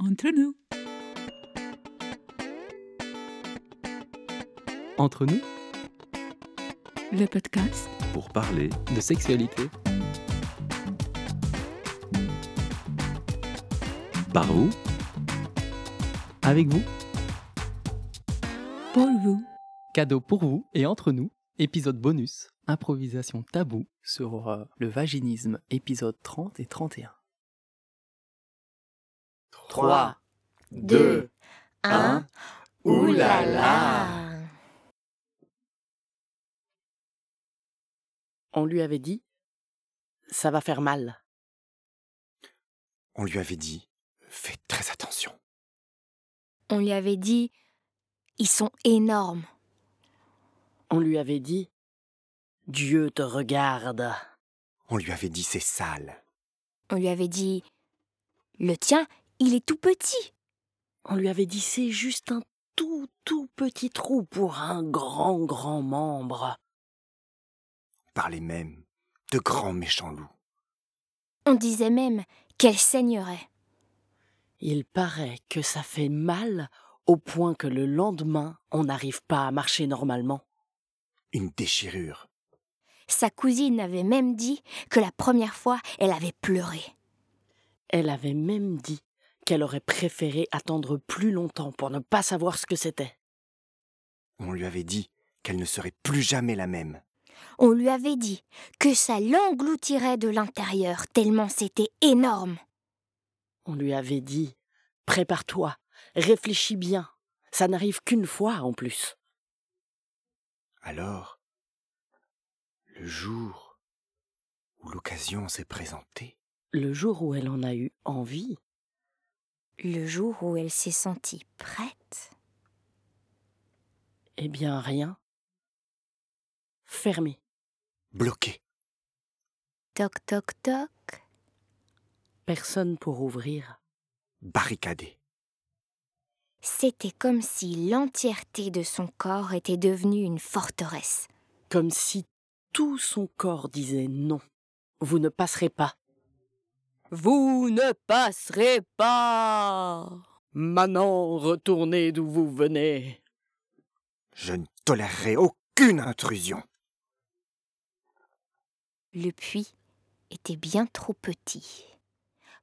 Entre nous. Entre nous, Le podcast pour parler de sexualité. Par vous, avec vous, pour vous. cadeau pour vous et entre nous, épisode bonus, improvisation tabou sur euh, le vaginisme, épisode 30 et 31. 3, 2, 1. Ouh là là On lui avait dit Ça va faire mal. On lui avait dit Faites très attention. On lui avait dit Ils sont énormes. On lui avait dit Dieu te regarde. On lui avait dit C'est sale. On lui avait dit Le tien, il est tout petit. On lui avait dit C'est juste un tout tout petit trou pour un grand grand membre. Parlait même de grands méchants loups. On disait même qu'elle saignerait. Il paraît que ça fait mal au point que le lendemain on n'arrive pas à marcher normalement. Une déchirure. Sa cousine avait même dit que la première fois, elle avait pleuré. Elle avait même dit qu'elle aurait préféré attendre plus longtemps pour ne pas savoir ce que c'était. On lui avait dit qu'elle ne serait plus jamais la même. On lui avait dit que ça l'engloutirait de l'intérieur tellement c'était énorme. On lui avait dit Prépare-toi, réfléchis bien. Ça n'arrive qu'une fois en plus. Alors, le jour où l'occasion s'est présentée, Le jour où elle en a eu envie, Le jour où elle s'est sentie prête, eh bien rien. Fermé. bloquée, toc toc toc, Personne pour ouvrir. barricadée. c'était comme si l'entièreté de son corps était devenue une forteresse. Comme si tout son corps disait non. Vous ne passerez pas. Vous ne passerez pas. Maintenant, retournez d'où vous venez. Je ne tolérerai aucune intrusion. Le puits était bien trop petit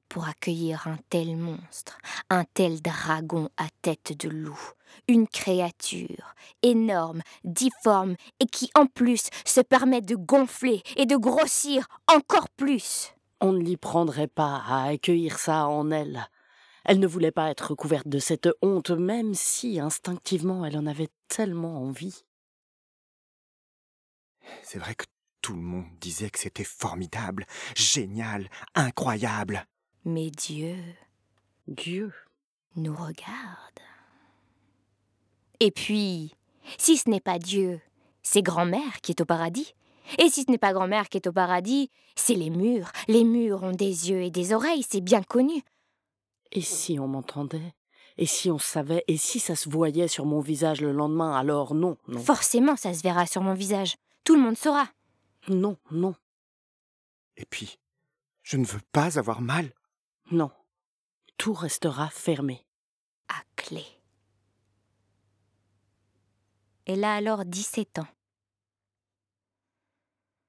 pour accueillir un tel monstre, un tel dragon à tête de loup, une créature énorme, difforme et qui en plus se permet de gonfler et de grossir encore plus. On ne l'y prendrait pas à accueillir ça en elle. Elle ne voulait pas être couverte de cette honte, même si instinctivement elle en avait tellement envie. C'est vrai que tout le monde disait que c'était formidable, génial, incroyable. Mais Dieu Dieu. nous regarde. Et puis, si ce n'est pas Dieu, c'est grand-mère qui est au paradis. Et si ce n'est pas grand-mère qui est au paradis, c'est les murs. Les murs ont des yeux et des oreilles, c'est bien connu. Et si on m'entendait? Et si on savait? Et si ça se voyait sur mon visage le lendemain? Alors non, non. Forcément, ça se verra sur mon visage. Tout le monde saura. Non, non, Et puis, je ne veux pas avoir mal. non. Tout restera fermé. À clé. Elle a alors 17 ans.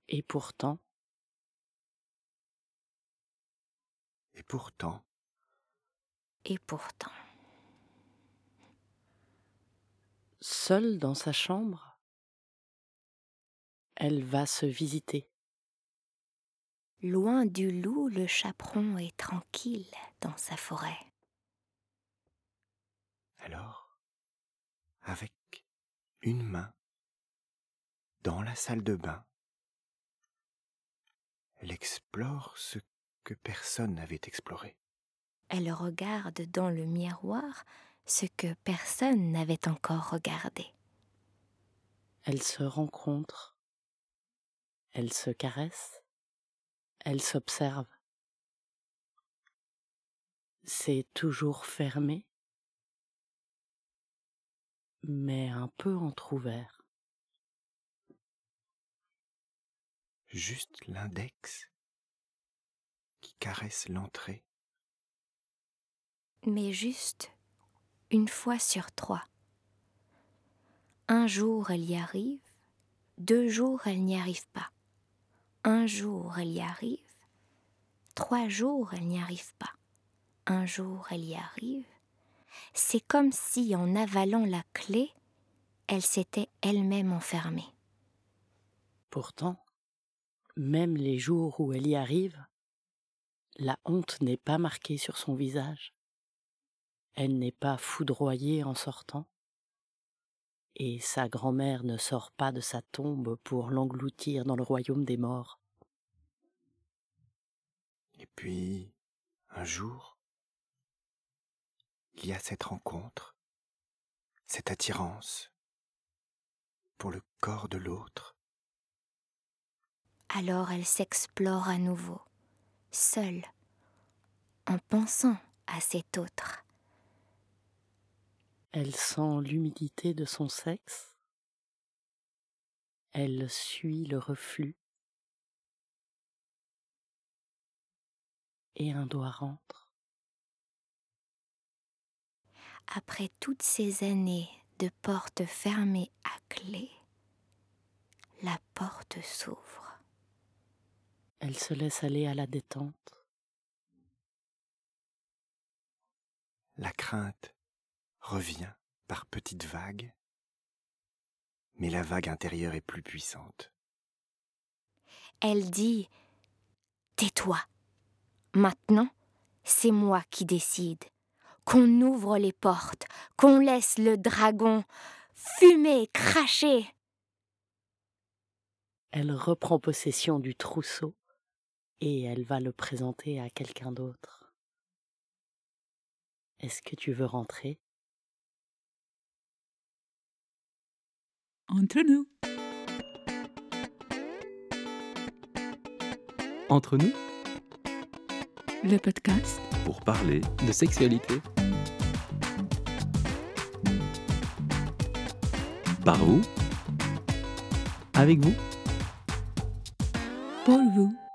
Et pourtant, Et pourtant, Et pourtant. seule dans sa chambre, elle va se visiter. Loin du loup, le chaperon est tranquille dans sa forêt. alors, avec une main, dans la salle de bain, elle explore ce que personne n'avait exploré. Elle regarde dans le miroir ce que personne n'avait encore regardé. Elles se rencontrent. Elles se caressent. Elles s'observent. C'est toujours fermé, mais un peu entr'ouvert. Juste l'index qui caresse l'entrée. mais juste une fois sur trois. Un jour elle y arrive, deux jours elle n'y arrive pas. Un jour elle y arrive, trois jours elle n'y arrive pas. Un jour elle y arrive. C'est comme si en avalant la clé, elle s'était elle-même enfermée. Pourtant, même les jours où elle y arrive, la honte n'est pas marquée sur son visage. Elle n'est pas foudroyée en sortant. Et sa grand-mère ne sort pas de sa tombe pour l'engloutir dans le royaume des morts. Et puis, un jour, il y a cette rencontre, cette attirance pour le corps de l'autre. Alors elle s'explore à nouveau, seule, en pensant à cet autre. Elle sent l'humidité de son sexe. Elle suit le reflux. Et un doigt rentre. Après toutes ces années de portes fermées à clé, la porte s'ouvre. Elle se laisse aller à la détente. La crainte revient par petites vagues, mais la vague intérieure est plus puissante. Elle dit Tais-toi. Maintenant, c'est moi qui décide. Qu'on ouvre les portes, qu'on laisse le dragon fumer, cracher. Elle reprend possession du trousseau et elle va le présenter à quelqu'un d'autre. Est-ce que tu veux rentrer? Entre nous. Entre nous, Le podcast pour parler de sexualité, par vous avec vous. pour vous.